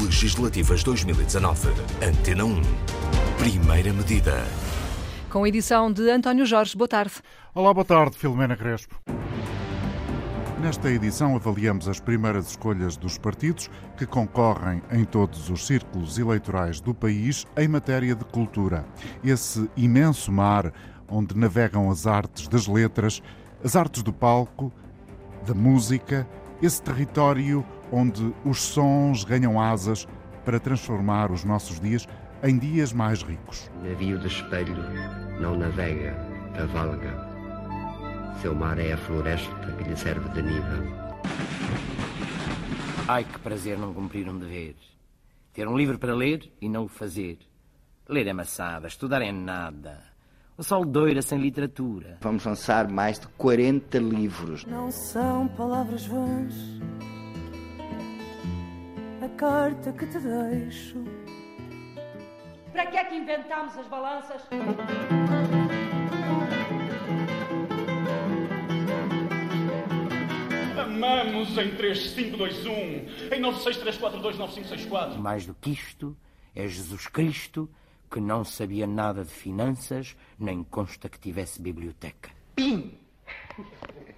Legislativas 2019. Antena 1. Primeira medida. Com a edição de António Jorge. Boa tarde. Olá, boa tarde, Filomena Crespo. Nesta edição avaliamos as primeiras escolhas dos partidos que concorrem em todos os círculos eleitorais do país em matéria de cultura. Esse imenso mar onde navegam as artes das letras, as artes do palco, da música, esse território onde os sons ganham asas para transformar os nossos dias em dias mais ricos. Navio de espelho não navega, cavalga seu mar é a floresta que lhe serve de nível. Ai, que prazer não cumprir um dever. Ter um livro para ler e não o fazer. Ler é maçada, estudar é nada. O sol doira sem literatura. Vamos lançar mais de 40 livros. Não são palavras vãs. Carta que te deixo. Para que é que inventámos as balanças? Amamos em 3521, em 963429564. Mais do que isto, é Jesus Cristo que não sabia nada de finanças, nem consta que tivesse biblioteca. Pim!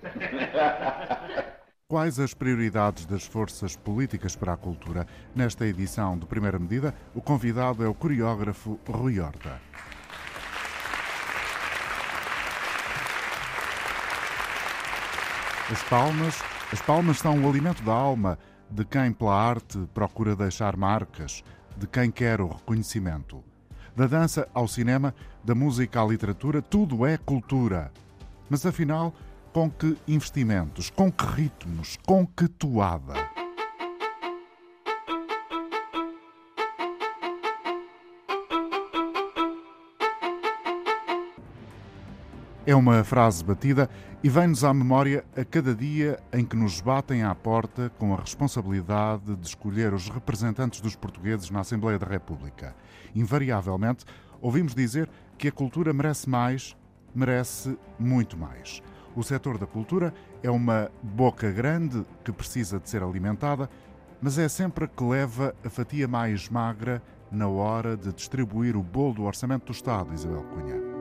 Quais as prioridades das forças políticas para a cultura? Nesta edição de Primeira Medida, o convidado é o coreógrafo Rui Horta. As palmas as palmas são o alimento da alma de quem, pela arte, procura deixar marcas, de quem quer o reconhecimento. Da dança ao cinema, da música à literatura, tudo é cultura. Mas afinal, com que investimentos, com que ritmos, com que toada? É uma frase batida e vem-nos à memória a cada dia em que nos batem à porta com a responsabilidade de escolher os representantes dos portugueses na Assembleia da República. Invariavelmente, ouvimos dizer que a cultura merece mais, merece muito mais. O setor da cultura é uma boca grande que precisa de ser alimentada, mas é sempre a que leva a fatia mais magra na hora de distribuir o bolo do orçamento do Estado, Isabel Cunha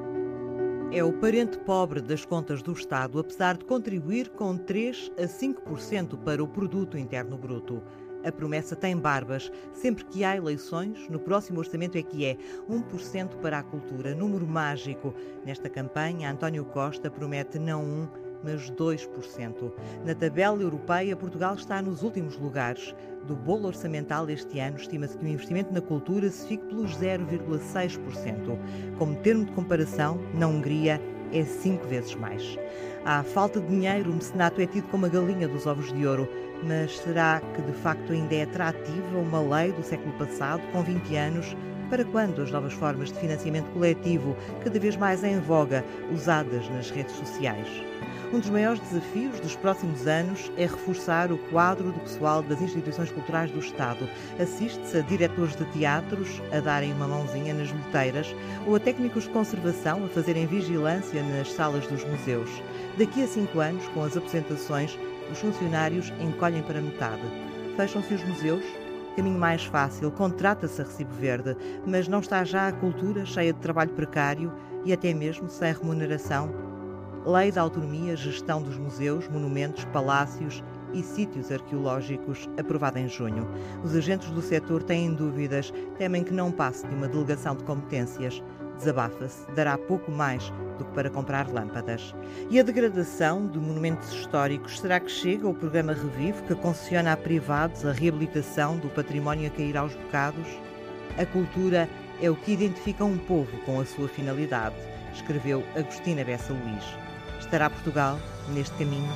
é o parente pobre das contas do Estado, apesar de contribuir com 3 a 5% para o produto interno bruto. A promessa tem barbas. Sempre que há eleições, no próximo orçamento é que é 1% para a cultura, número mágico. Nesta campanha, António Costa promete não 1, mas 2%. Na tabela europeia, Portugal está nos últimos lugares. Do bolo orçamental este ano, estima-se que o investimento na cultura se fique pelos 0,6%. Como termo de comparação, na Hungria é cinco vezes mais. À falta de dinheiro, o mecenato é tido como a galinha dos ovos de ouro. Mas será que de facto ainda é atrativa uma lei do século passado, com 20 anos, para quando as novas formas de financiamento coletivo, cada vez mais em voga, usadas nas redes sociais? Um dos maiores desafios dos próximos anos é reforçar o quadro do pessoal das instituições culturais do Estado. Assiste-se a diretores de teatros a darem uma mãozinha nas bilheteiras ou a técnicos de conservação a fazerem vigilância nas salas dos museus. Daqui a cinco anos, com as apresentações, os funcionários encolhem para metade. Fecham-se os museus, caminho mais fácil, contrata-se a Recibo Verde, mas não está já a cultura cheia de trabalho precário e até mesmo sem remuneração Lei da Autonomia, Gestão dos Museus, Monumentos, Palácios e Sítios Arqueológicos, aprovada em junho. Os agentes do setor têm dúvidas, temem que não passe de uma delegação de competências. Desabafa-se, dará pouco mais do que para comprar lâmpadas. E a degradação de monumentos históricos, será que chega o programa Revive, que concessiona a privados a reabilitação do património a cair aos bocados? A cultura é o que identifica um povo com a sua finalidade, escreveu Agostina Bessa Luís. Estará Portugal neste caminho?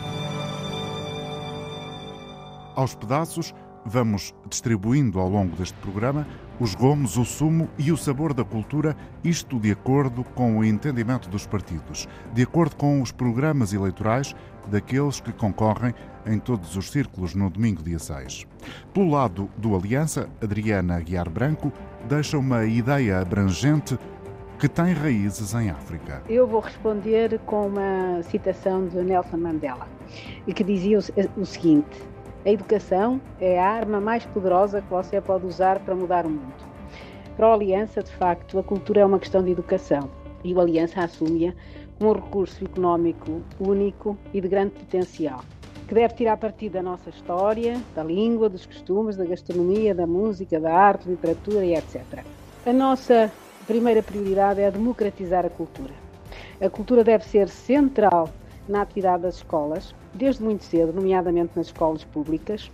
Aos pedaços, vamos distribuindo ao longo deste programa os gomos, o sumo e o sabor da cultura, isto de acordo com o entendimento dos partidos, de acordo com os programas eleitorais daqueles que concorrem em todos os círculos no domingo, dia 6. Pelo lado do Aliança, Adriana Aguiar Branco deixa uma ideia abrangente que tem raízes em África. Eu vou responder com uma citação de Nelson Mandela, que dizia o seguinte: A educação é a arma mais poderosa que você pode usar para mudar o mundo. Para o Aliança, de facto, a cultura é uma questão de educação e o Aliança assume-a como um recurso económico único e de grande potencial, que deve tirar partido da nossa história, da língua, dos costumes, da gastronomia, da música, da arte, literatura e etc. A nossa primeira prioridade é democratizar a cultura. A cultura deve ser central na atividade das escolas, desde muito cedo, nomeadamente nas escolas públicas,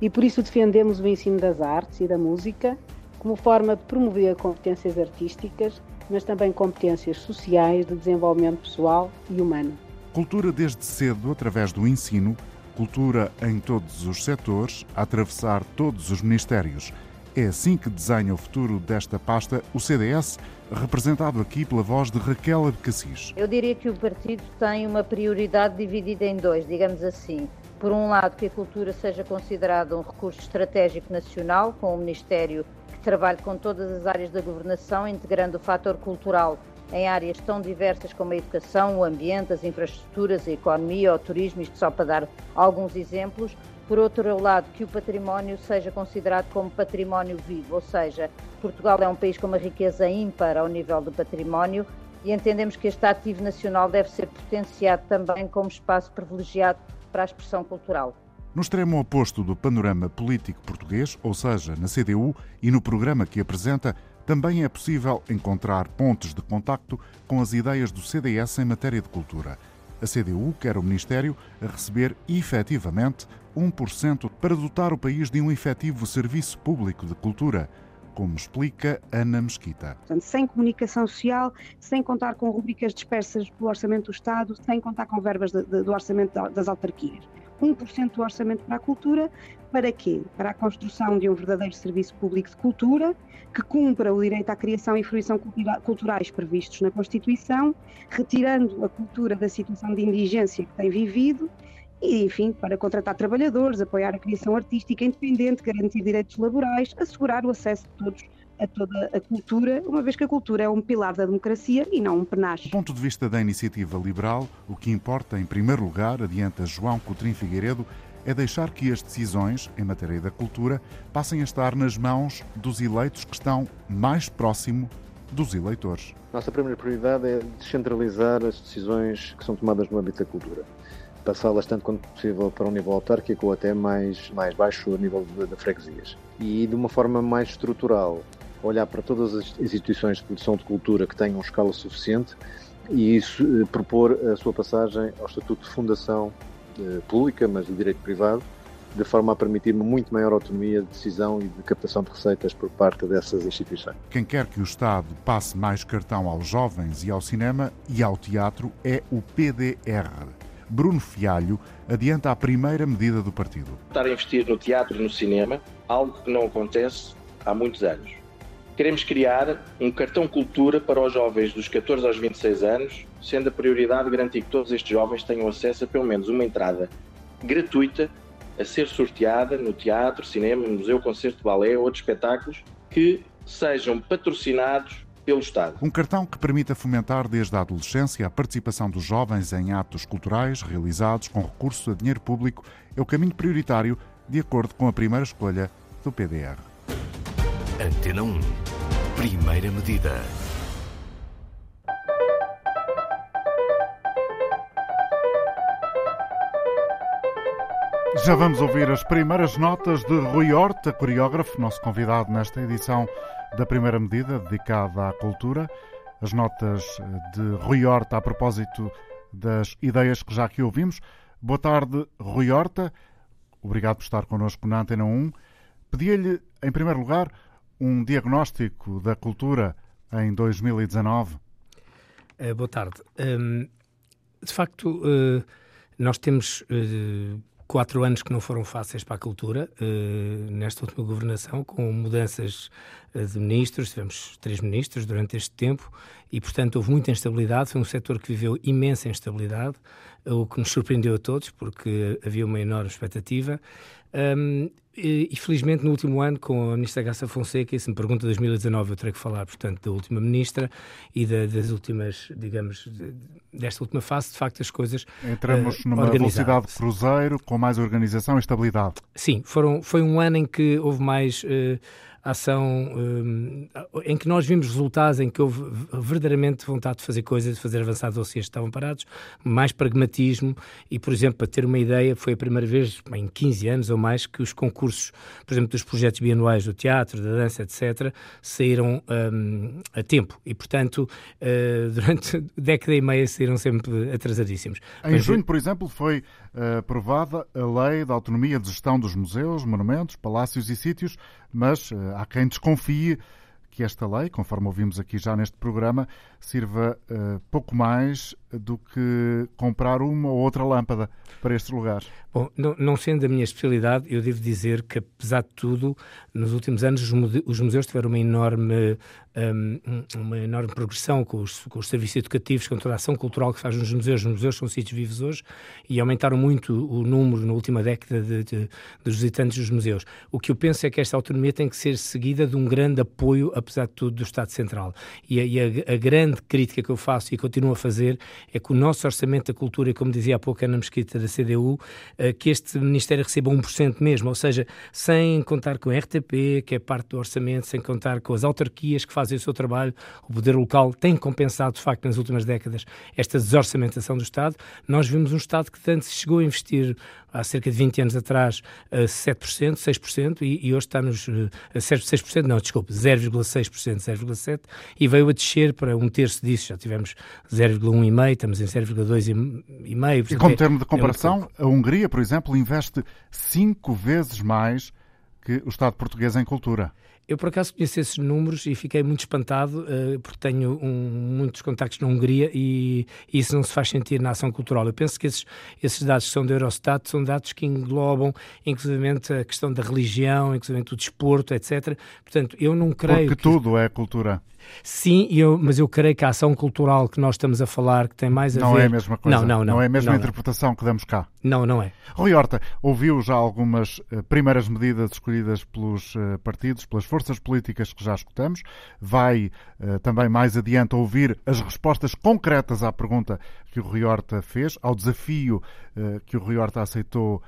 e por isso defendemos o ensino das artes e da música como forma de promover competências artísticas, mas também competências sociais de desenvolvimento pessoal e humano. Cultura desde cedo, através do ensino, cultura em todos os setores, a atravessar todos os ministérios. É assim que desenha o futuro desta pasta o CDS, representado aqui pela voz de Raquel Abcacis. Eu diria que o partido tem uma prioridade dividida em dois, digamos assim. Por um lado, que a cultura seja considerada um recurso estratégico nacional, com o Ministério que trabalhe com todas as áreas da governação, integrando o fator cultural em áreas tão diversas como a educação, o ambiente, as infraestruturas, a economia, o turismo, isto só para dar alguns exemplos. Por outro lado, que o património seja considerado como património vivo, ou seja, Portugal é um país com uma riqueza ímpar ao nível do património e entendemos que este ativo nacional deve ser potenciado também como espaço privilegiado para a expressão cultural. No extremo oposto do panorama político português, ou seja, na CDU e no programa que apresenta, também é possível encontrar pontos de contacto com as ideias do CDS em matéria de cultura. A CDU quer o Ministério a receber efetivamente 1% para dotar o país de um efetivo serviço público de cultura, como explica Ana Mesquita. Portanto, sem comunicação social, sem contar com rubricas dispersas do orçamento do Estado, sem contar com verbas de, de, do orçamento das autarquias. 1% do orçamento para a cultura, para quê? Para a construção de um verdadeiro serviço público de cultura, que cumpra o direito à criação e fruição culturais previstos na Constituição, retirando a cultura da situação de indigência que tem vivido e, enfim, para contratar trabalhadores, apoiar a criação artística independente, garantir direitos laborais, assegurar o acesso de todos a toda a cultura, uma vez que a cultura é um pilar da democracia e não um penacho. Do ponto de vista da iniciativa liberal, o que importa, em primeiro lugar, adianta João Coutrinho Figueiredo, é deixar que as decisões em matéria da cultura passem a estar nas mãos dos eleitos que estão mais próximo dos eleitores. Nossa primeira prioridade é descentralizar as decisões que são tomadas no âmbito da cultura. Passá-las tanto quanto possível para um nível autárquico ou até mais, mais baixo a nível de, de freguesias. E de uma forma mais estrutural, olhar para todas as instituições de produção de cultura que tenham escala suficiente e isso, eh, propor a sua passagem ao Estatuto de Fundação eh, Pública, mas de direito privado, de forma a permitir uma muito maior autonomia de decisão e de captação de receitas por parte dessas instituições. Quem quer que o Estado passe mais cartão aos jovens e ao cinema e ao teatro é o PDR. Bruno Fialho adianta a primeira medida do partido. Estar a investir no teatro e no cinema, algo que não acontece há muitos anos. Queremos criar um cartão cultura para os jovens dos 14 aos 26 anos, sendo a prioridade garantir que todos estes jovens tenham acesso a pelo menos uma entrada gratuita a ser sorteada no teatro, cinema, museu, concerto, balé ou outros espetáculos que sejam patrocinados pelo Estado. Um cartão que permita fomentar desde a adolescência a participação dos jovens em atos culturais realizados com recurso a dinheiro público é o caminho prioritário, de acordo com a primeira escolha do PDR. Antena 1. Primeira medida. Já vamos ouvir as primeiras notas de Rui Horta, coreógrafo, nosso convidado nesta edição da primeira medida, dedicada à cultura. As notas de Rui Horta a propósito das ideias que já aqui ouvimos. Boa tarde, Rui Horta. Obrigado por estar connosco na Antena 1. Pedia-lhe, em primeiro lugar, um diagnóstico da cultura em 2019. Uh, eh, boa tarde. Um, de facto, uh, nós temos uh, quatro anos que não foram fáceis para a cultura nesta última governação, com mudanças de ministros, tivemos três ministros durante este tempo e, portanto, houve muita instabilidade. Foi um setor que viveu imensa instabilidade, o que nos surpreendeu a todos, porque havia uma enorme expectativa. Um, e, felizmente no último ano, com a ministra Graça Fonseca, e se me pergunta 2019, eu terei que falar, portanto, da última ministra e da, das últimas, digamos, de, desta última fase, de facto, as coisas. Entramos uh, numa velocidade cruzeiro, com mais organização e estabilidade. Sim, foram, foi um ano em que houve mais. Uh, ação um, em que nós vimos resultados, em que houve verdadeiramente vontade de fazer coisas, de fazer avançar dossiês que estavam parados, mais pragmatismo e, por exemplo, para ter uma ideia, foi a primeira vez em 15 anos ou mais que os concursos, por exemplo, dos projetos bianuais do teatro, da dança, etc., saíram um, a tempo e, portanto, uh, durante década e meia saíram sempre atrasadíssimos. Em Mas, junho, por exemplo, foi aprovada a Lei da Autonomia de Gestão dos Museus, Monumentos, Palácios e Sítios, mas uh, há quem desconfie que esta lei, conforme ouvimos aqui já neste programa, sirva uh, pouco mais do que comprar uma ou outra lâmpada para estes lugares. Bom, não, não, sendo a minha especialidade, eu devo dizer que, apesar de tudo, nos últimos anos os, museus tiveram uma enorme, um, uma enorme progressão com os, com os, serviços educativos, com toda a ação cultural que fazem os museus. Os museus são sítios vivos hoje e aumentaram muito o número na última década de, de, dos visitantes dos museus. O que eu penso é que esta autonomia tem que ser seguida de um grande apoio, apesar de tudo, do Estado Central. E a, e a, a grande crítica que eu faço e continuo a fazer é que o nosso orçamento da cultura, como dizia há pouco a Ana Mesquita da CDU, que este Ministério receba 1% mesmo, ou seja, sem contar com a RTP, que é parte do orçamento, sem contar com as autarquias que fazem o seu trabalho, o poder local tem compensado, de facto, nas últimas décadas, esta desorçamentação do Estado. Nós vimos um Estado que antes chegou a investir há cerca de 20 anos atrás a 7%, 6%, e, e hoje está nos a 6%, não, desculpe, 0,6%, 0,7%, e veio a descer para um terço disso, já tivemos 0,1,5%, estamos em 0,2,5%. E como termo de comparação, é a Hungria, por exemplo, investe cinco vezes mais que o Estado português em cultura. Eu, por acaso, conheci esses números e fiquei muito espantado, uh, porque tenho um, muitos contactos na Hungria e, e, isso não se faz sentir na ação cultural. Eu penso que esses, esses dados que são do Eurostat são dados que englobam, inclusive, a questão da religião, inclusive o desporto, etc. Portanto, eu não creio. Porque que... tudo é cultura. Sim, eu, mas eu creio que a ação cultural que nós estamos a falar, que tem mais a não ver... Não é a mesma coisa. Não, não, não. Não é a mesma não, interpretação não. que damos cá. Não, não é. Rui Horta, ouviu já algumas uh, primeiras medidas escolhidas pelos uh, partidos, pelas forças políticas que já escutamos. Vai uh, também mais adiante ouvir as respostas concretas à pergunta que o Rui Horta fez, ao desafio que o Rui Horta aceitou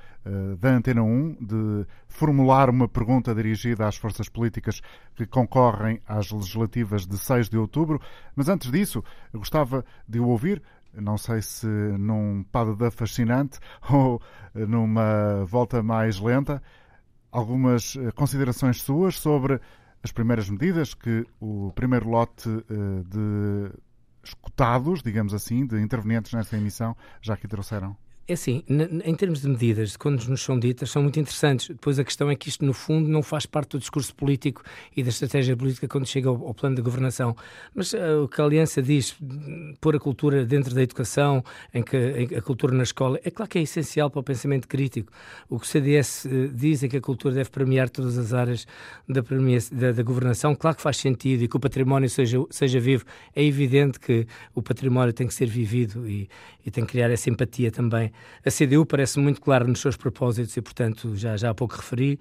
da Antena 1 de formular uma pergunta dirigida às forças políticas que concorrem às legislativas de 6 de outubro. Mas antes disso, gostava de o ouvir não sei se num da fascinante ou numa volta mais lenta, algumas eh, considerações suas sobre as primeiras medidas que o primeiro lote eh, de escutados, digamos assim, de intervenientes nesta emissão já aqui trouxeram. É assim, em termos de medidas, quando nos são ditas, são muito interessantes. Depois a questão é que isto, no fundo, não faz parte do discurso político e da estratégia política quando chega ao, ao plano de governação. Mas uh, o que a Aliança diz, pôr a cultura dentro da educação, em que em, a cultura na escola, é claro que é essencial para o pensamento crítico. O que o CDS uh, eh, diz é que a cultura deve premiar todas as áreas da, da, da, governação. Claro que faz sentido e que o património seja, seja vivo. É evidente que o património tem que ser vivido e, e tem que criar essa empatia também. A CDU parece muito clara nos seus propósitos e, portanto, já, já há pouco referi.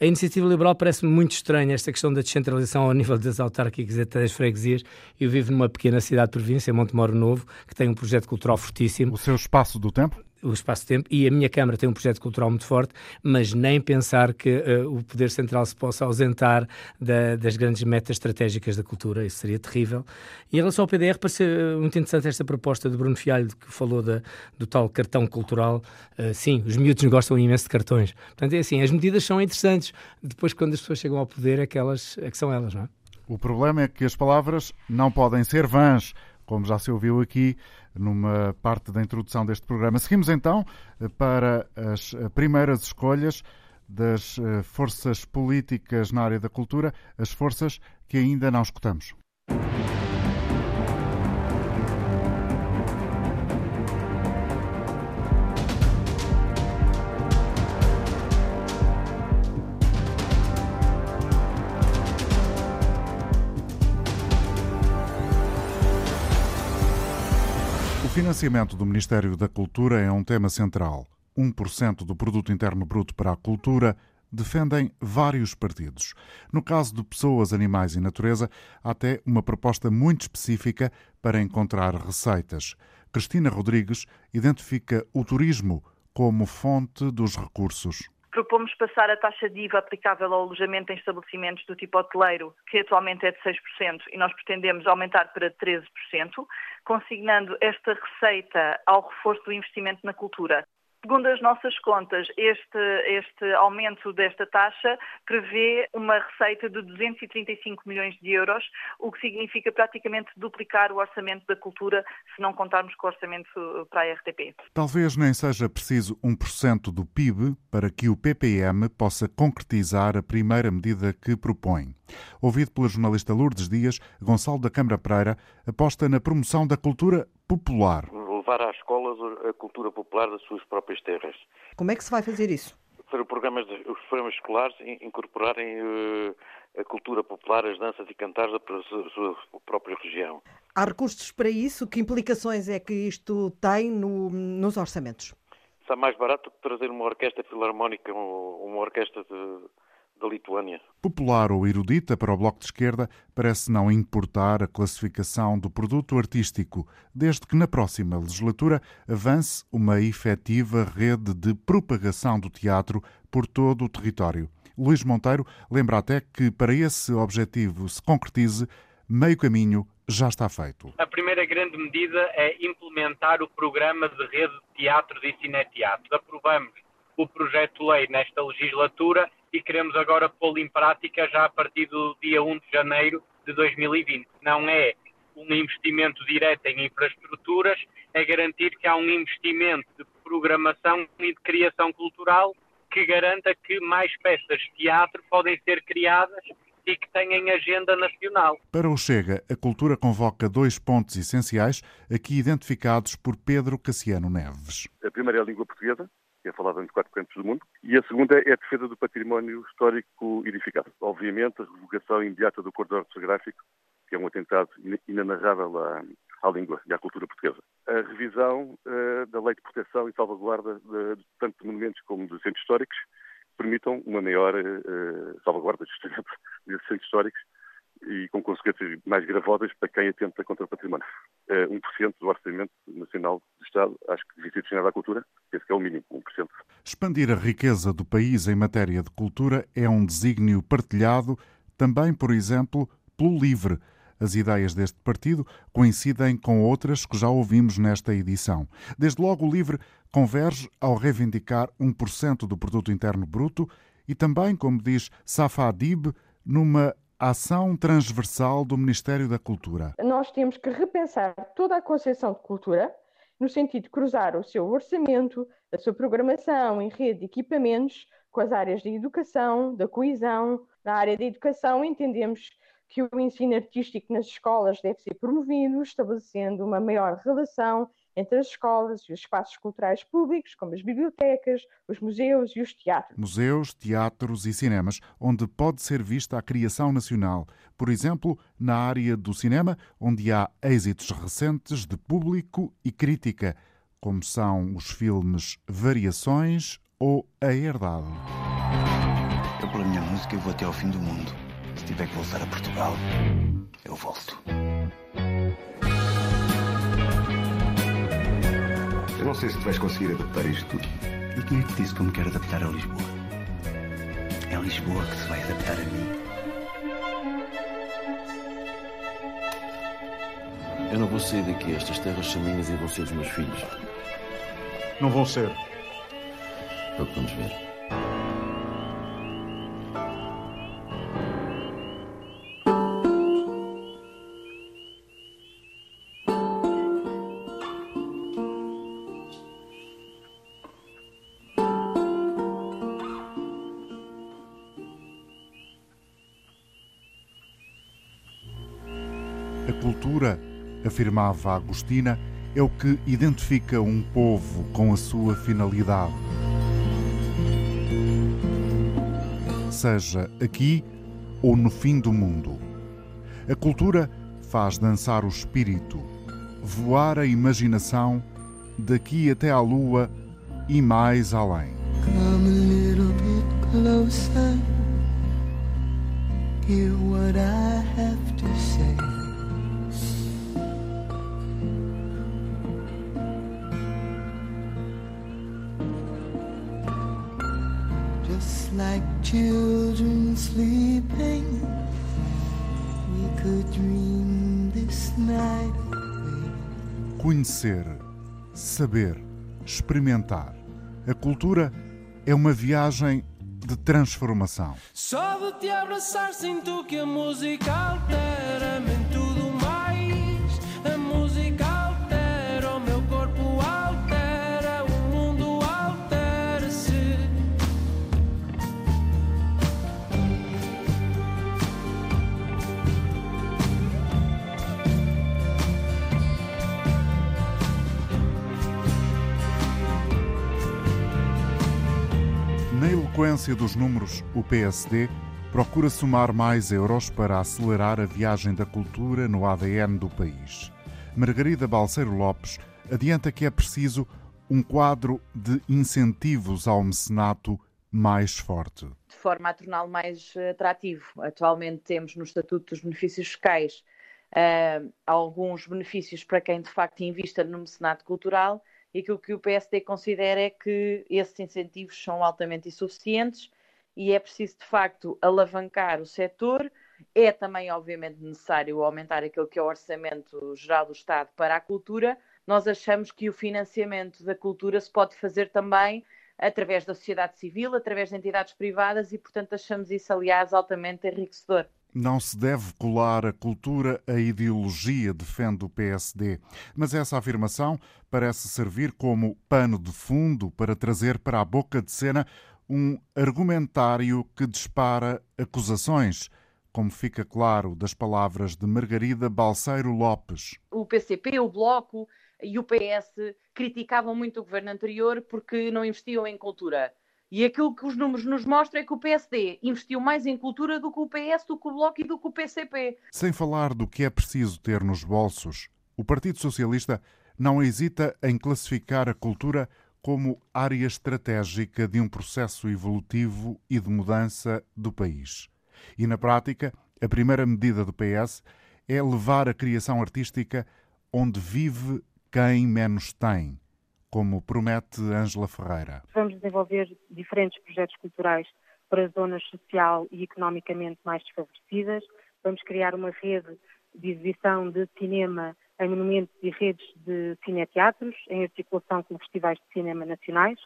A iniciativa liberal parece-me muito estranha esta questão da descentralização ao nível das autárquicas e das freguesias. Eu vivo numa pequena cidade de província, Montemoro Novo, que tem um projeto cultural fortíssimo. O seu espaço do tempo? O espaço-tempo e a minha Câmara tem um projeto cultural muito forte, mas nem pensar que uh, o Poder Central se possa ausentar da, das grandes metas estratégicas da cultura, isso seria terrível. E em relação ao PDR, parece muito interessante esta proposta de Bruno Fialho, que falou da, do tal cartão cultural. Uh, sim, os miúdos gostam imenso de cartões. Portanto, é assim, as medidas são interessantes, depois quando as pessoas chegam ao poder é que, elas, é que são elas, não é? O problema é que as palavras não podem ser vãs, como já se ouviu aqui numa parte da introdução deste programa. Seguimos então para as primeiras escolhas das eh, forças políticas na área da cultura, as forças que ainda não escutamos. Financiamento do Ministério da Cultura é um tema central. 1% do produto interno bruto para a cultura defendem vários partidos. No caso de pessoas, animais e natureza, há até uma proposta muito específica para encontrar receitas. Cristina Rodrigues identifica o turismo como fonte dos recursos. Propomos passar a taxa de IVA aplicável ao alojamento em estabelecimentos do tipo hoteleiro, que atualmente é de 6%, e nós pretendemos aumentar para 13%, consignando esta receita ao reforço do investimento na cultura. Segundo as nossas contas, este, este aumento desta taxa prevê uma receita de 235 milhões de euros, o que significa praticamente duplicar o orçamento da cultura, se não contarmos com o orçamento para a RTP. Talvez nem seja preciso 1% do PIB para que o PPM possa concretizar a primeira medida que propõe. Ouvido pela jornalista Lourdes Dias, Gonçalo da Câmara Pereira aposta na promoção da cultura popular levar às escolas a cultura popular das suas próprias terras. Como é que se vai fazer isso? Para programas, os programas escolares incorporarem uh, a cultura popular, as danças e cantares da sua própria região. Há recursos para isso? Que implicações é que isto tem no, nos orçamentos? Está mais barato que trazer uma orquestra filarmónica, uma orquestra de da Lituânia. Popular ou erudita para o Bloco de Esquerda, parece não importar a classificação do produto artístico, desde que na próxima legislatura avance uma efetiva rede de propagação do teatro por todo o território. Luís Monteiro lembra até que, para esse objetivo se concretize, meio caminho já está feito. A primeira grande medida é implementar o programa de rede de teatros e cineteatros. Aprovamos o projeto-lei nesta legislatura e queremos agora pô-lo em prática já a partir do dia 1 de janeiro de 2020. Não é um investimento direto em infraestruturas, é garantir que há um investimento de programação e de criação cultural que garanta que mais peças de teatro podem ser criadas e que tenham agenda nacional. Para o Chega, a cultura convoca dois pontos essenciais, aqui identificados por Pedro Cassiano Neves. A primeira é a língua portuguesa, é falada nos quatro cantos do mundo, e a segunda é a defesa do património histórico edificado. Obviamente, a revogação imediata do acordo ortográfico, que é um atentado inanarrável à, à língua e à cultura portuguesa. A revisão uh, da lei de proteção e salvaguarda de, de tanto de monumentos como de centros históricos, permitam uma maior uh, salvaguarda justamente desses centros históricos e com consequências mais gravosas para quem atenta contra o património. Uh, eh, 1% do orçamento nacional do Estado, acho que devia ser destinado à cultura, esse é o mínimo, 1%. Expandir a riqueza do país em matéria de cultura é um desígnio partilhado também, por exemplo, pelo LIVRE. As ideias deste partido coincidem com outras que já ouvimos nesta edição. Desde logo, o LIVRE converge ao reivindicar 1% do produto interno bruto e também, como diz Safa Adib, numa ação transversal do Ministério da Cultura. Nós temos que repensar toda a concepção de cultura no sentido de cruzar o seu orçamento, a sua programação em rede de equipamentos com as áreas de educação, da coesão. Na área da educação, entendemos que o ensino artístico nas escolas deve ser promovido, estabelecendo uma maior relação entre as escolas e os espaços culturais públicos, como as bibliotecas, os museus e os teatros. Museus, teatros e cinemas, onde pode ser vista a criação nacional. Por exemplo, na área do cinema, onde há êxitos recentes de público e crítica, como são os filmes Variações ou A Herdade. Eu, pela minha música, vou até ao fim do mundo. Se tiver que voltar a Portugal, eu volto. Eu não sei se tu vais conseguir adaptar isto tudo. E quem é que disse que eu me quero adaptar a Lisboa? É a Lisboa que se vai adaptar a mim. Eu não vou sair daqui. Estas terras são minhas e vão ser dos meus filhos. Não vão ser. É o que vamos ver. Afirmava Agostina, é o que identifica um povo com a sua finalidade. Seja aqui ou no fim do mundo. A cultura faz dançar o espírito, voar a imaginação daqui até à lua e mais além. Come a children sleeping, we could dream this night. Conhecer, saber, experimentar. A cultura é uma viagem de transformação. Só de te abraçar sinto que a música altera-me Na eloquência dos números, o PSD procura somar mais euros para acelerar a viagem da cultura no ADN do país. Margarida Balseiro Lopes adianta que é preciso um quadro de incentivos ao mecenato mais forte. de forma a torná-lo mais eh, atrativo. Atualmente temos no Estatuto dos Benefícios Fiscais eh, alguns benefícios para quem de facto invista no mecenato cultural e aquilo que o PSD considera é que esses incentivos são altamente insuficientes e é preciso de facto alavancar o setor. É também, obviamente, necessário aumentar aquilo que é o orçamento geral do Estado para a cultura. Nós achamos que o financiamento da cultura se pode fazer também através da sociedade civil, através de entidades privadas e, portanto, achamos isso, aliás, altamente enriquecedor. Não se deve colar a cultura à ideologia, defende o PSD. Mas essa afirmação parece servir como pano de fundo para trazer para a boca de cena um argumentário que dispara acusações, como fica claro das palavras de Margarida Balseiro Lopes. O PCP, o Bloco e o PS criticavam muito o governo anterior porque não investiam em cultura. E aquilo que os números nos mostram é que o PSD investiu mais em cultura do que o PS, do que o Bloco e do que o PCP. Sem falar do que é preciso ter nos bolsos, o Partido Socialista não hesita em classificar a cultura como área estratégica de um processo evolutivo e de mudança do país. E na prática, a primeira medida do PS é levar a criação artística onde vive quem menos tem, como promete Ângela Ferreira. Vamos desenvolver diferentes projetos culturais para zonas social e economicamente mais desfavorecidas. Vamos criar uma rede de exibição de cinema em monumentos e redes de cineteatros, em articulação com festivais de cinema nacionais.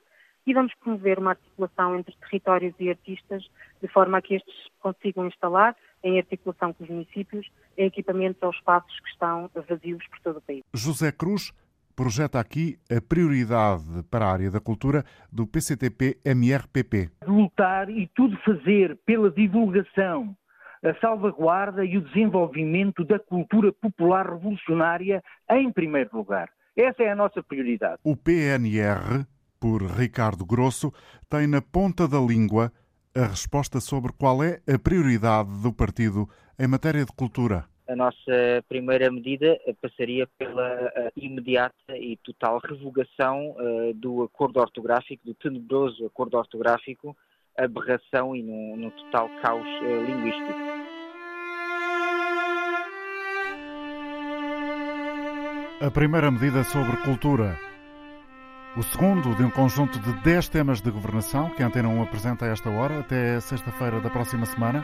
E vamos promover uma articulação entre territórios e artistas, de forma a que estes consigam instalar, em articulação com os municípios, em equipamentos ou espaços que estão vazios por todo o país. José Cruz projeta aqui a prioridade para a área da cultura do PCTP-MRPP. lutar e tudo fazer pela divulgação, a salvaguarda e o desenvolvimento da cultura popular revolucionária em primeiro lugar. Essa é a nossa prioridade. O PNR, por Ricardo Grosso, tem na ponta da língua a resposta sobre qual é a prioridade do partido em matéria de cultura. A nossa primeira medida passaria pela eh, imediata e total revogação eh, do acordo ortográfico, do tenebroso acordo ortográfico, aberração e num, total caos eh, linguístico. A primeira medida sobre cultura. O segundo de um conjunto de 10 temas de governação que a Antena 1 apresenta a esta hora, até sexta-feira da próxima semana,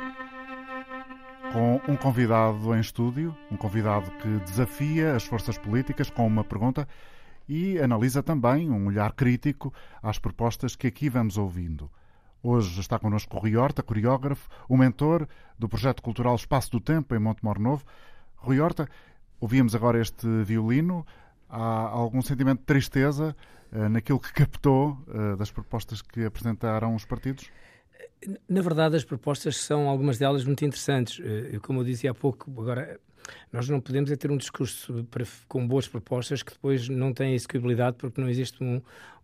com um convidado em estúdio, um convidado que desafia as forças políticas com uma pergunta e analisa também um olhar crítico às propostas que aqui vamos ouvindo. Hoje está connosco Rui Horta, coreógrafo, o mentor do projeto cultural Espaço do Tempo em Montemor Novo. Rui Horta, ouvíamos agora este violino. Há algum sentimento de tristeza uh, naquilo que captou uh, das propostas que apresentaram os partidos? Na verdade, as propostas são, algumas delas, muito interessantes. Uh, como eu dizia há pouco, agora nós não podemos é ter um discurso para, com boas propostas que depois não tem execuibilidade porque não existe um,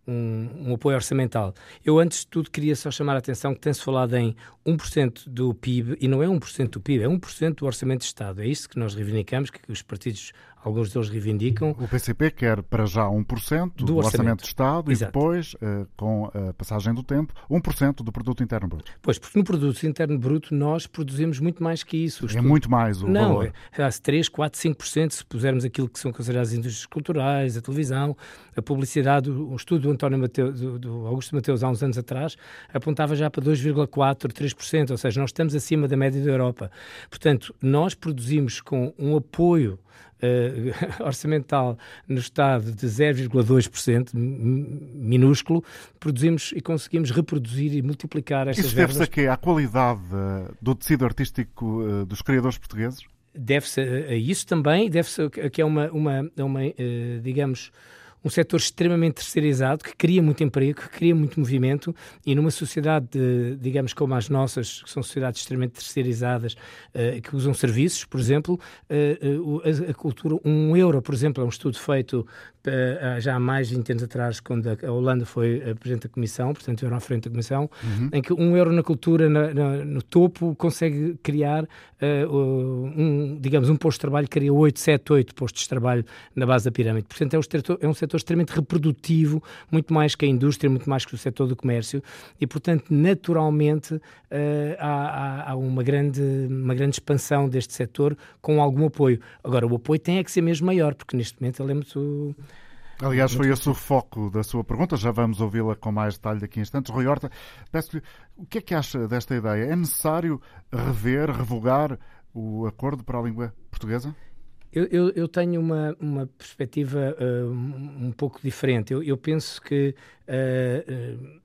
um, um, apoio orçamental. Eu, antes de tudo, queria só chamar a atenção que tem-se falado em 1% do PIB, e não é 1% do PIB, é 1% do orçamento de Estado. É isso que nós reivindicamos, que os partidos alguns deles reivindicam. O PCP quer para já 1% do, do orçamento. orçamento de Estado Exato. e depois, uh, com a passagem do tempo, 1% do produto interno bruto. Pois, porque no produto interno bruto nós produzimos muito mais que isso. É muito mais o Não, valor. é, é 3, 4, 5%, se pusermos aquilo que são consideradas as indústrias culturais, a televisão, a publicidade, o estudo do António Mateus, do, do Augusto Mateus há uns anos atrás apontava já para 2,4, 3%, ou seja, nós estamos acima da média da Europa. Portanto, nós produzimos com um apoio uh, orçamental no Estado de 0,2%, minúsculo, produzimos e conseguimos reproduzir e multiplicar estas Isso deve-se a? À qualidade do tecido artístico uh, dos criadores portugueses? Deve-se a, isso também, deve-se a que é uma, uma, uma digamos, um setor extremamente terceirizado, que cria muito emprego, que cria muito movimento, e numa sociedade, de, digamos, como as nossas, que são sociedades extremamente terceirizadas, uh, que usam serviços, por exemplo, uh, a, a, cultura, um euro, por exemplo, é um estudo feito já há mais de 20 anos atrás, quando a Holanda foi a Presidente da Comissão, portanto, euro à frente da Comissão, uhum. em que um euro na cultura, na, na, no topo, consegue criar, um, digamos, um posto de trabalho, cria 8, 7, 8 postos de trabalho na base da pirâmide. Portanto, é um setor, é um setor extremamente reprodutivo, muito mais que a indústria, muito mais que o setor do comércio, e, portanto, naturalmente uh, há, há, uma, grande, uma grande expansão deste setor com algum apoio. Agora, o apoio tem é que ser mesmo maior, porque neste momento ele é muito. Aliás, foi esse o foco da sua pergunta, já vamos ouvi-la com mais detalhe daqui a instantes. Rui Horta, peço-lhe, o que é que acha desta ideia? É necessário rever, revogar o acordo para a língua portuguesa? Eu, eu, eu, tenho uma, uma perspectiva uh, um pouco diferente. Eu, eu penso que uh, uh,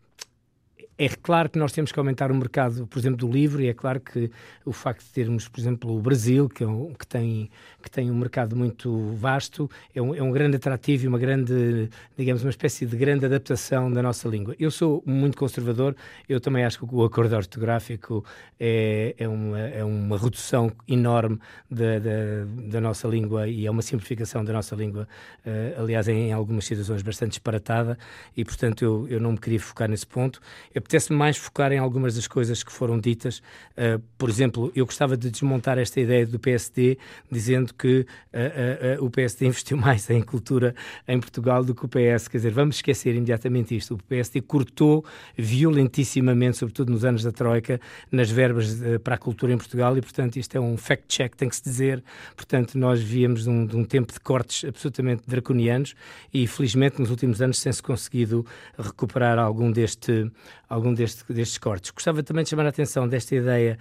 é claro que nós temos que aumentar o mercado, por exemplo, do livro, e é claro que o facto de termos, por exemplo, o Brasil, que, é um, que, tem, que tem um mercado muito vasto, é um, é um grande atrativo e uma grande, digamos, uma espécie de grande adaptação da nossa língua. Eu sou muito conservador, eu também acho que o acordo ortográfico é, é, uma, é uma redução enorme da, da, da nossa língua e é uma simplificação da nossa língua, uh, aliás, em, algumas situações bastante disparatada, e portanto eu, eu não me queria focar nesse ponto. Eu apetece-me mais focar em algumas das coisas que foram ditas. Uh, por exemplo, eu gostava de desmontar esta ideia do PSD, dizendo que uh, uh, o PSD investiu mais em cultura em Portugal do que o PS. Quer dizer, vamos esquecer imediatamente isto. O PSD cortou violentissimamente, sobretudo nos anos da Troika, nas verbas para a cultura em Portugal e, portanto, isto é um fact-check, tem que se dizer. Portanto, nós víamos um, um tempo de cortes absolutamente draconianos e, felizmente, nos últimos anos tem-se conseguido recuperar algum deste, algum deste, destes cortes. Gostava também de chamar a atenção desta ideia,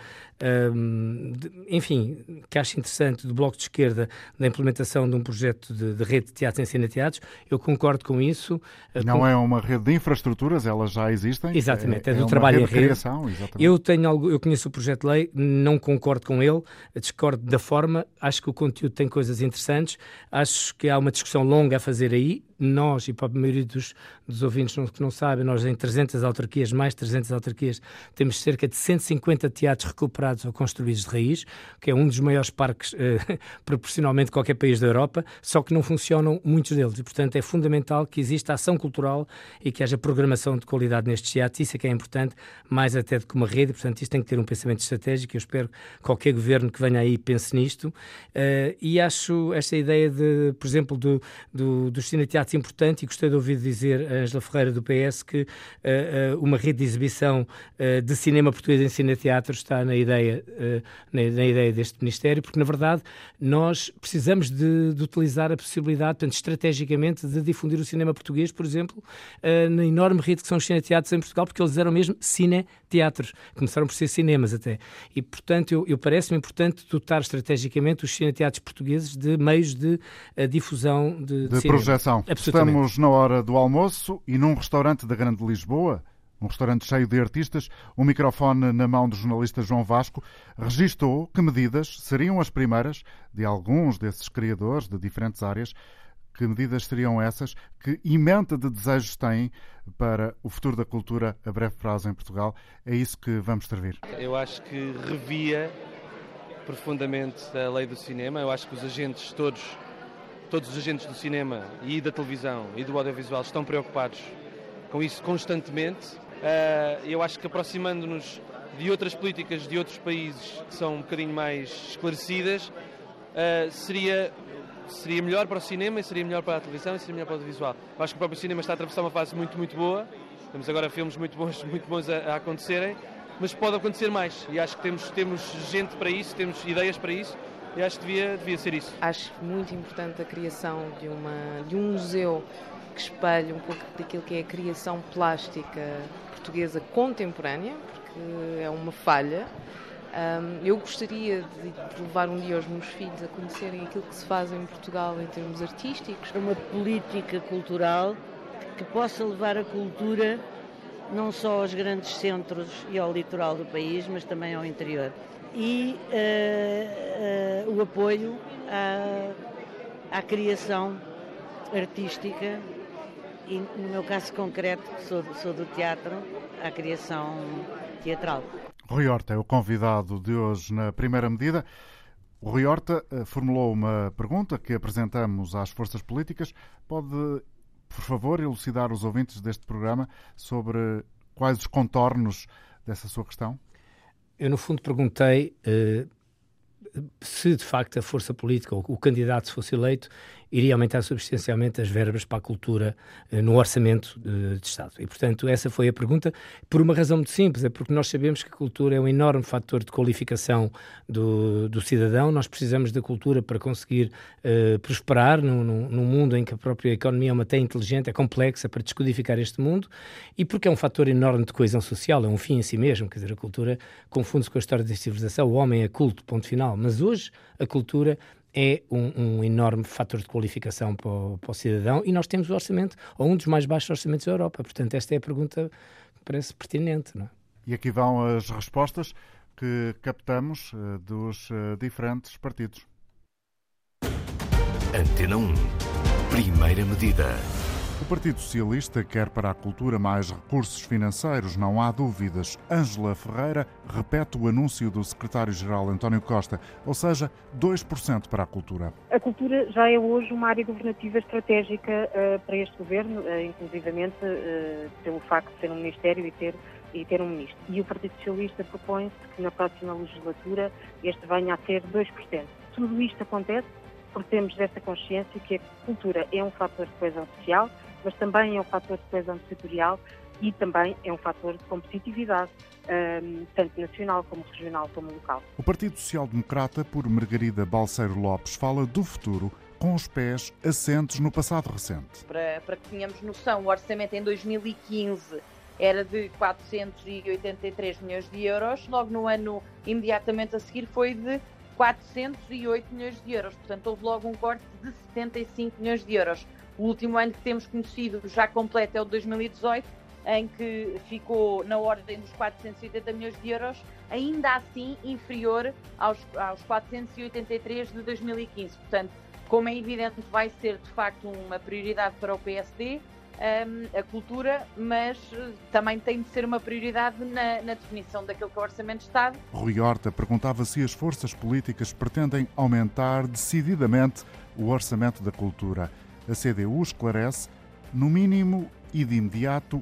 um, de, enfim, que acho interessante, do Bloco de Esquerda, da implementação de um projeto de, de rede de teatros e ensina-teatros. Eu concordo com isso. Eh, Não com... é uma rede de infraestruturas, elas já existem. Exatamente, é, é do é trabalho em rede. Criação. Eu, tenho algo, eu conheço o projeto de lei, não concordo com ele, discordo da forma, acho que o conteúdo tem coisas interessantes, acho que há uma discussão longa a fazer aí, nós, e para a maioria dos, dos ouvintes que não sabem, nós em 300 autarquias, mais 300 autarquias, temos cerca de 150 teatros recuperados ou construídos de raiz, que é um dos maiores parques eh, proporcionalmente de qualquer país da Europa, só que não funcionam muitos deles. E, portanto, é fundamental que exista ação cultural e que haja programação de qualidade nestes teatros. Isso é que é importante, mais até do que uma rede. Portanto, isto tem que ter um pensamento estratégico. Eu espero que qualquer governo que venha aí pense nisto. Uh, e acho esta ideia, de, por exemplo, do, do, dos cineteatros importante e gostei de ouvir dizer a Angela Ferreira do PS que uh, uh, uma rede de exibição uh, de cinema português em cineteatro está na ideia, na, na, ideia deste Ministério, porque na verdade nós precisamos de, de, utilizar a possibilidade, portanto, estrategicamente, de difundir o cinema português, por exemplo, na enorme rede que são os cineteatros em Portugal, porque eles eram mesmo cineteatros, começaram por ser cinemas até. E, portanto, eu, eu parece-me importante dotar estrategicamente os cineteatros portugueses de meios de difusão de, de, de projeção. Estamos na hora do almoço e num restaurante da Grande Lisboa, um restaurante cheio de artistas, o um microfone na mão do jornalista João Vasco registou que medidas seriam as primeiras de alguns desses criadores de diferentes áreas. Que medidas seriam essas? Que emenda de desejos têm para o futuro da cultura a breve prazo em Portugal? É isso que vamos servir. Eu acho que revia profundamente a lei do cinema. Eu acho que os agentes todos todos os agentes do cinema e da televisão e do audiovisual estão preocupados com isso constantemente. Uh, eu acho que aproximando-nos de outras políticas de outros países que são um bocadinho mais esclarecidas, uh, seria seria melhor para o cinema, seria melhor para a televisão e seria melhor para o audiovisual. Eu acho que o próprio cinema está a atravessar uma fase muito, muito boa. Temos agora filmes muito bons, muito bons a, a acontecerem, mas pode acontecer mais. E acho que temos, temos gente para isso, temos ideias para isso, e acho que devia, devia ser isso. Acho muito importante a criação de, uma, de um museu que espelhe um pouco daquilo que é a criação plástica portuguesa contemporânea, porque é uma falha. Um, eu gostaria de, de, levar um dia os meus filhos a conhecerem aquilo que se faz em Portugal em termos artísticos. Uma política cultural que possa levar a cultura não só aos grandes centros e ao litoral do país, mas também ao interior. E uh, uh, o apoio à, à criação artística e, no meu caso concreto, sou, sou do teatro, à criação teatral. Rui Horta é o convidado de hoje na primeira medida. O Rui Horta eh, formulou uma pergunta que apresentamos às forças políticas. Pode, por favor, elucidar os ouvintes deste programa sobre quais os contornos dessa sua questão? Eu, no fundo, perguntei uh, se de facto a força política ou o candidato se fosse eleito iria aumentar substancialmente as verbas para a cultura eh, no orçamento de, de, Estado. E, portanto, essa foi a pergunta, por uma razão muito simples, é porque nós sabemos que a cultura é um enorme fator de qualificação do, do cidadão, nós precisamos da cultura para conseguir uh, prosperar num, num, mundo em que a própria economia é uma tão inteligente, é complexa para descodificar este mundo, e porque é um fator enorme de coesão social, é um fim em si mesmo, quer dizer, a cultura confunde-se com a história da civilização, o homem é culto, ponto final, mas hoje a cultura é um, um, enorme fator de qualificação para o, para o, cidadão e nós temos o orçamento, ou um dos mais baixos orçamentos da Europa. Portanto, esta é a pergunta que parece pertinente. Não é? E aqui vão as respostas que captamos uh, dos uh, diferentes partidos. Antena 1. Primeira medida. O Partido Socialista quer para a cultura mais recursos financeiros, não há dúvidas. Ângela Ferreira repete o anúncio do secretário-geral António Costa, ou seja, 2% para a cultura. A cultura já é hoje uma área governativa estratégica uh, para este governo, uh, inclusivamente uh, pelo facto de ser um ministério e ter e ter um ministro. E o Partido Socialista propõe-se que na próxima legislatura este venha a ser 2%. Tudo isto acontece porque temos esta consciência que a cultura é um fator de coesão social, mas também é um fator de coesão territorial e também é um fator de competitividade, um, tanto nacional como regional como local. O Partido Social Democrata, por Margarida Balseiro Lopes, fala do futuro com os pés assentes no passado recente. Para, para que tenhamos noção, o orçamento em 2015 era de 483 milhões de euros, logo no ano imediatamente a seguir foi de 408 milhões de euros, portanto houve logo um corte de 75 milhões de euros. O último ano que temos conhecido já completo é o de 2018, em que ficou na ordem dos 480 milhões de euros, ainda assim inferior aos, aos 483 de 2015. Portanto, como é evidente, vai ser de facto uma prioridade para o PSD. Um, a cultura, mas eh, também tem de ser uma prioridade na, na, definição daquilo que é o Orçamento de Estado. Rui Horta perguntava se as forças políticas pretendem aumentar decididamente o orçamento da cultura a CDU esclarece, no mínimo e de imediato,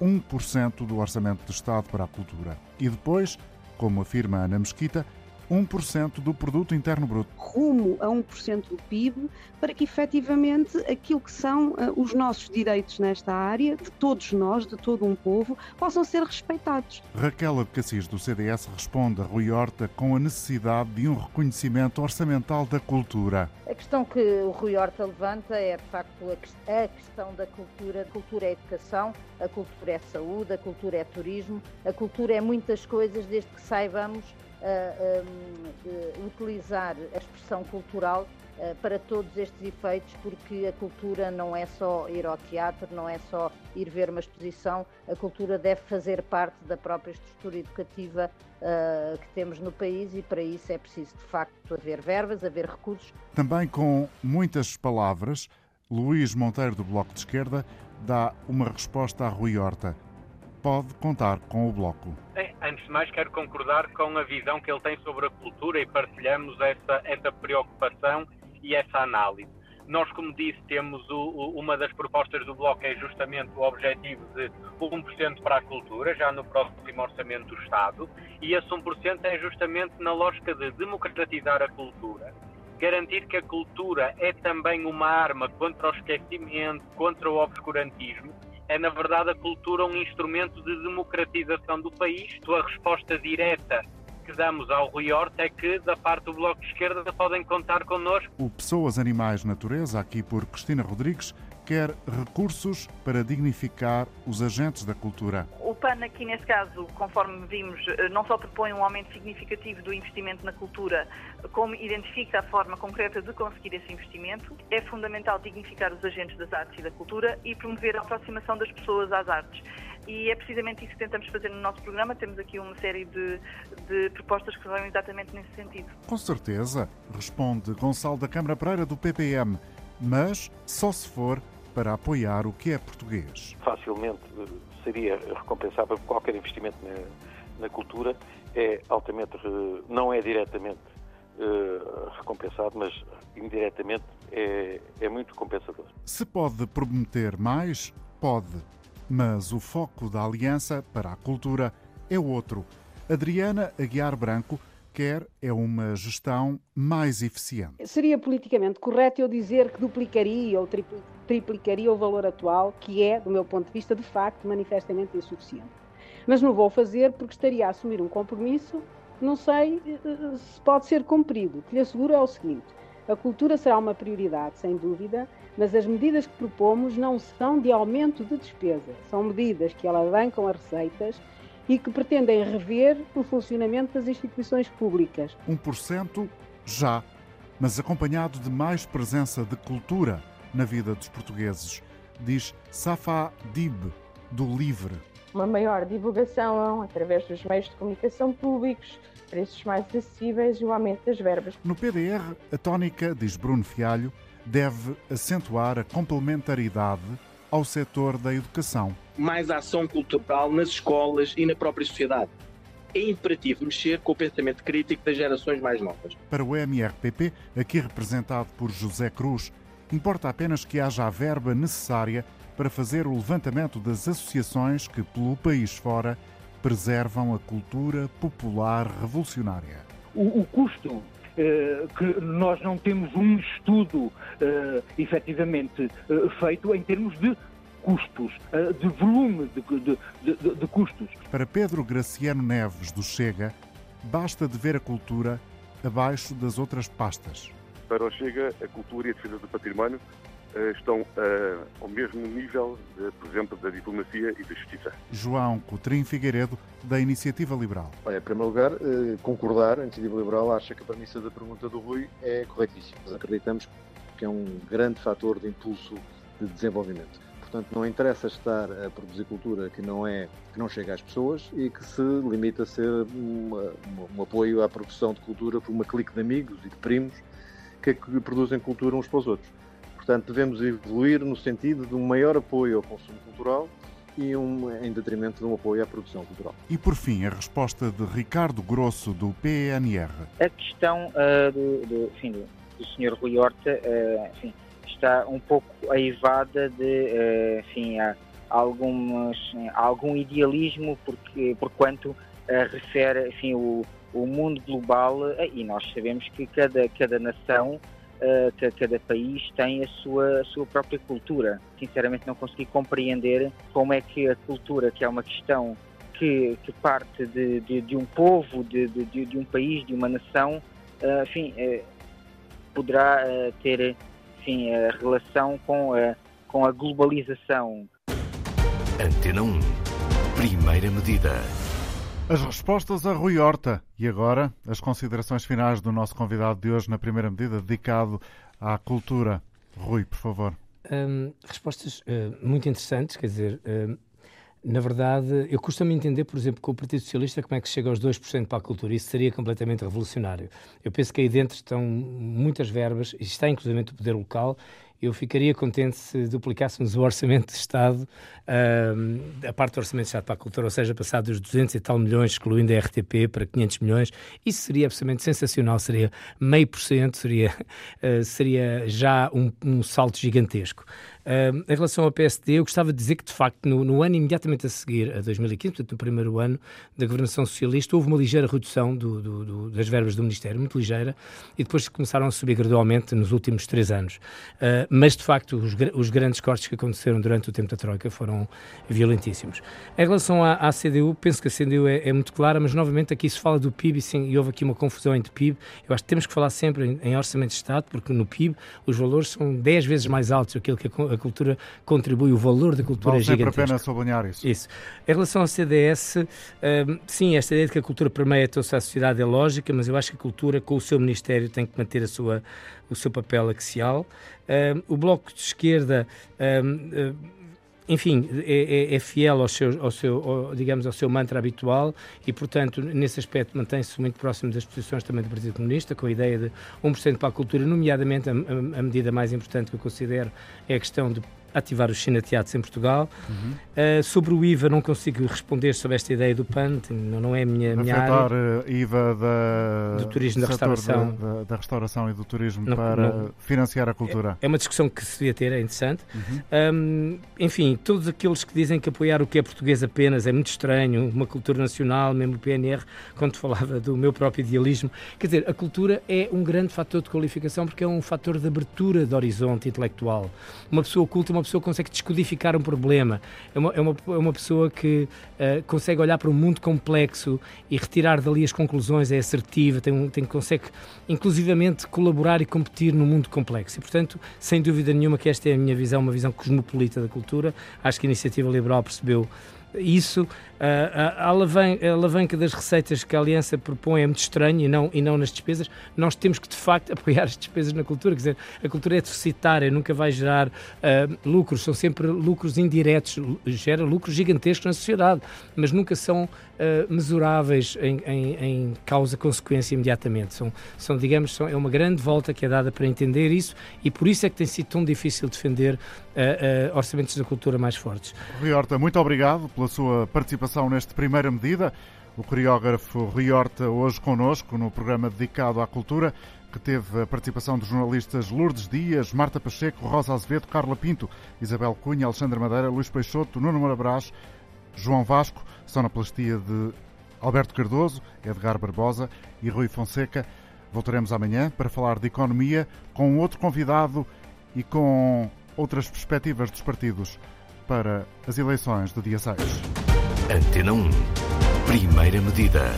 1% do orçamento do Estado para a cultura. E depois, como afirma Ana Mesquita, 1% do produto interno bruto. Rumo a 1% do PIB, para que efetivamente aquilo que são uh, os nossos direitos nesta área, de todos nós, de todo um povo, possam ser respeitados. Raquel Abcacis, do CDS, responde a Rui Horta com a necessidade de um reconhecimento orçamental da cultura. A questão que o Rui Horta levanta é, de facto, a questão da cultura. A cultura é educação, a cultura é saúde, a cultura é turismo, a cultura é muitas coisas, desde que saibamos uh, utilizar a expressão cultural para todos estes efeitos, porque a cultura não é só ir ao teatro, não é só ir ver uma exposição, a cultura deve fazer parte da própria estrutura educativa uh, que temos no país e para isso é preciso de facto haver verbas, haver recursos. Também com muitas palavras, Luís Monteiro do Bloco de Esquerda dá uma resposta a Rui Horta pode contar com o Bloco. Antes de mais, quero concordar com a visão que ele tem sobre a cultura e partilhamos essa, essa preocupação e essa análise. Nós, como disse, temos o, o, uma das propostas do Bloco é justamente o objetivo de 1% para a cultura, já no próximo Orçamento do Estado, e esse 1% é justamente na lógica de democratizar a cultura garantir que a cultura é também uma arma contra o esquecimento, contra o obscurantismo. É, na verdade, a cultura um instrumento de democratização do país. A resposta direta que damos ao Rui Horta é que, da parte do Bloco de Esquerda, podem contar connosco. O Pessoas, Animais, Natureza, aqui por Cristina Rodrigues, quer recursos para dignificar os agentes da cultura. O PAN, aqui nesse caso, conforme vimos, eh, não só propõe um aumento significativo do investimento na cultura, como identifica a forma concreta de conseguir esse investimento. É fundamental dignificar os agentes das artes e da cultura e promover a aproximação das pessoas às artes. E é precisamente isso que tentamos fazer no nosso programa. Temos aqui uma série de, de propostas que vão exatamente nesse sentido. Com certeza, responde Gonçalo da Câmara Pereira do PPM, mas só se for para apoiar o que é português. Facilmente eh, seria recompensável qualquer investimento na, na cultura, é altamente, não é diretamente uh, recompensado, mas indiretamente é, é muito compensador. Se pode prometer mais, pode, mas o foco da Aliança para a Cultura é outro. Adriana Aguiar Branco quer é uma gestão mais eficiente. Seria politicamente correto eu dizer que duplicaria ou triplicaria o valor atual, que é, do meu ponto de vista, de facto, manifestamente insuficiente. Mas não vou fazer porque estaria a assumir um compromisso não sei eh, eh, se pode ser cumprido. O que lhe asseguro é o seguinte: a cultura será uma prioridade, sem dúvida, mas as medidas que propomos não são de aumento de despesa, são medidas que alavancam as receitas e que pretendem rever o funcionamento das instituições públicas. 1% já, mas acompanhado de mais presença de cultura na vida dos portugueses, diz Safa Dib, do Livre. Uma maior divulgação através dos meios de comunicação públicos, preços mais acessíveis e o aumento das verbas. No PDR, a tónica, diz Bruno Fialho, deve acentuar a complementaridade ao setor da educação. Mais ação cultural nas escolas e na própria sociedade. É imperativo mexer com o pensamento crítico das gerações mais novas. Para o MRPP, aqui representado por José Cruz, importa apenas que haja a verba necessária para fazer o levantamento das associações que, pelo país fora, preservam a cultura popular revolucionária. O, o custo eh, que nós não temos um estudo eh, efetivamente eh, feito em termos de custos, de volume de, de, de, de, custos. Para Pedro Graciano Neves, do Chega, basta de ver a cultura abaixo das outras pastas. Para o Chega, a cultura e a defesa do património eh, estão uh, ao mesmo nível, de, por exemplo, da diplomacia e da justiça. João Coutrinho Figueiredo, da Iniciativa Liberal. Olha, em primeiro lugar, uh, concordar, a Iniciativa Liberal acha que a premissa da pergunta do Rui é corretíssima. Nós acreditamos que é um grande fator de impulso de desenvolvimento. Portanto, não interessa estar a produzir cultura que não é que não chega às pessoas e que se limita a ser uma, um apoio à produção de cultura por uma clique de amigos e de primos que, é que produzem cultura uns para os outros. Portanto, devemos evoluir no sentido de um maior apoio ao consumo cultural e um, em detrimento de um apoio à produção cultural. E por fim, a resposta de Ricardo Grosso, do PNR. A questão uh, do, do, enfim, do, do Sr. Rui Horta uh, enfim, está um pouco aivada de uh, enfim, há algumas, algum idealismo, porque, por quanto refere enfim, o, o mundo global, e nós sabemos que cada, cada nação que cada país tem a sua, a sua própria cultura. Sinceramente, não consegui compreender como é que a cultura, que é uma questão que, que parte de, de, de, um povo, de, de, de, um país, de uma nação, uh, enfim, uh, poderá uh, ter enfim, relação com, com a globalização. Antena 1. Primeira medida. As respostas a Rui Horta. E agora, as considerações finais do nosso convidado de hoje, na primeira medida, dedicado à cultura. Rui, por favor. Hum, respostas uh, muito interessantes, quer dizer, uh, na verdade, eu costumo entender, por exemplo, com o Partido Socialista como é que chega aos 2% para a cultura. Isso seria completamente revolucionário. Eu penso que aí dentro estão muitas verbas, e está inclusive o poder local, eu ficaria contente se duplicássemos o orçamento de Estado, uh, a parte do orçamento de Estado para a cultura, ou seja, passar dos 200 e tal milhões, excluindo a RTP, para 500 milhões. Isso seria absolutamente sensacional, seria meio por cento, seria, uh, seria já um, um salto gigantesco. Uh, em relação ao PSD, eu gostava de dizer que, de facto, no, no, ano imediatamente a seguir, a 2015, portanto, no primeiro ano da governação socialista, houve uma ligeira redução do, do, do, das verbas do Ministério, muito ligeira, e depois começaram a subir gradualmente nos últimos três anos. Uh, mas, de facto, os, os, grandes cortes que aconteceram durante o tempo da Troika foram violentíssimos. Em relação à, à CDU, penso que a CDU é, é, muito clara, mas, novamente, aqui se fala do PIB e, sim, e houve aqui uma confusão entre PIB. Eu acho que temos que falar sempre em, em orçamento de Estado, porque no PIB os valores são 10 vezes mais altos aquilo que a, a cultura contribui, o valor da cultura vale é gigantesco. sempre a pena sublinhar isso. Isso. Em relação ao CDS, um, sim, esta ideia de que a cultura permeia toda a sociedade é lógica, mas eu acho que a cultura, com o seu Ministério, tem que manter a sua, o seu papel axial. Um, o Bloco de Esquerda. Um, enfim, é, é, é, fiel ao seu, ao seu ao, digamos, ao seu mantra habitual e, portanto, nesse aspecto mantém-se muito próximo das posições também do Partido Comunista, com a ideia de 1% para a cultura, nomeadamente a, a, a medida mais importante que eu considero é a questão de ativar os cineteatros em Portugal. Uhum. Uh, sobre o IVA não consigo responder sobre esta ideia do PAN, não é a minha, minha Afetar área. Eh, IVA da, do turismo da restauração. Da, da, restauração e do turismo não, para não, financiar a cultura. É, é, uma discussão que se devia ter, é interessante. Uhum. Um, enfim, todos aqueles que dizem que apoiar o que é português apenas é muito estranho, uma cultura nacional, mesmo o PNR, quando falava do meu próprio idealismo. Quer dizer, a cultura é um grande fator de qualificação porque é um fator de abertura de horizonte intelectual. Uma pessoa culta, uma pessoa que consegue descodificar um problema, é uma, é uma, é uma pessoa que uh, consegue olhar para um mundo complexo e retirar dali as conclusões, é assertiva, tem, tem, consegue inclusivamente colaborar e competir no mundo complexo. E, portanto, sem dúvida nenhuma que esta é a minha visão, uma visão cosmopolita da cultura. Acho que a Iniciativa Liberal percebeu isso, a, alavanca, a alavanca das receitas que a Aliança propõe é muito estranha e não, e não nas despesas. Nós temos que, de facto, apoiar as despesas na cultura. Quer dizer, a cultura é deficitária, nunca vai gerar uh, lucros, são sempre lucros indiretos, gera lucros gigantescos na sociedade, mas nunca são uh, mesuráveis em, em, em causa-consequência imediatamente. São, são digamos, são, é uma grande volta que é dada para entender isso e por isso é que tem sido tão difícil defender uh, orçamentos da cultura mais fortes. Rui Horta, muito obrigado pela sua participação neste primeira medida. O coreógrafo Rui Horta hoje conosco no programa dedicado à cultura, que teve a participação dos jornalistas Lourdes Dias, Marta Pacheco, Rosa Azevedo, Carla Pinto, Isabel Cunha, Alexandre Madeira, Luís Peixoto, Nuno Moura João Vasco, sonoplastia de Alberto Cardoso, Edgar Barbosa e Rui Fonseca. Voltaremos amanhã para falar de economia com outro convidado e com outras perspectivas dos partidos para as eleições do dia 6. Antena 1. Primeira medida.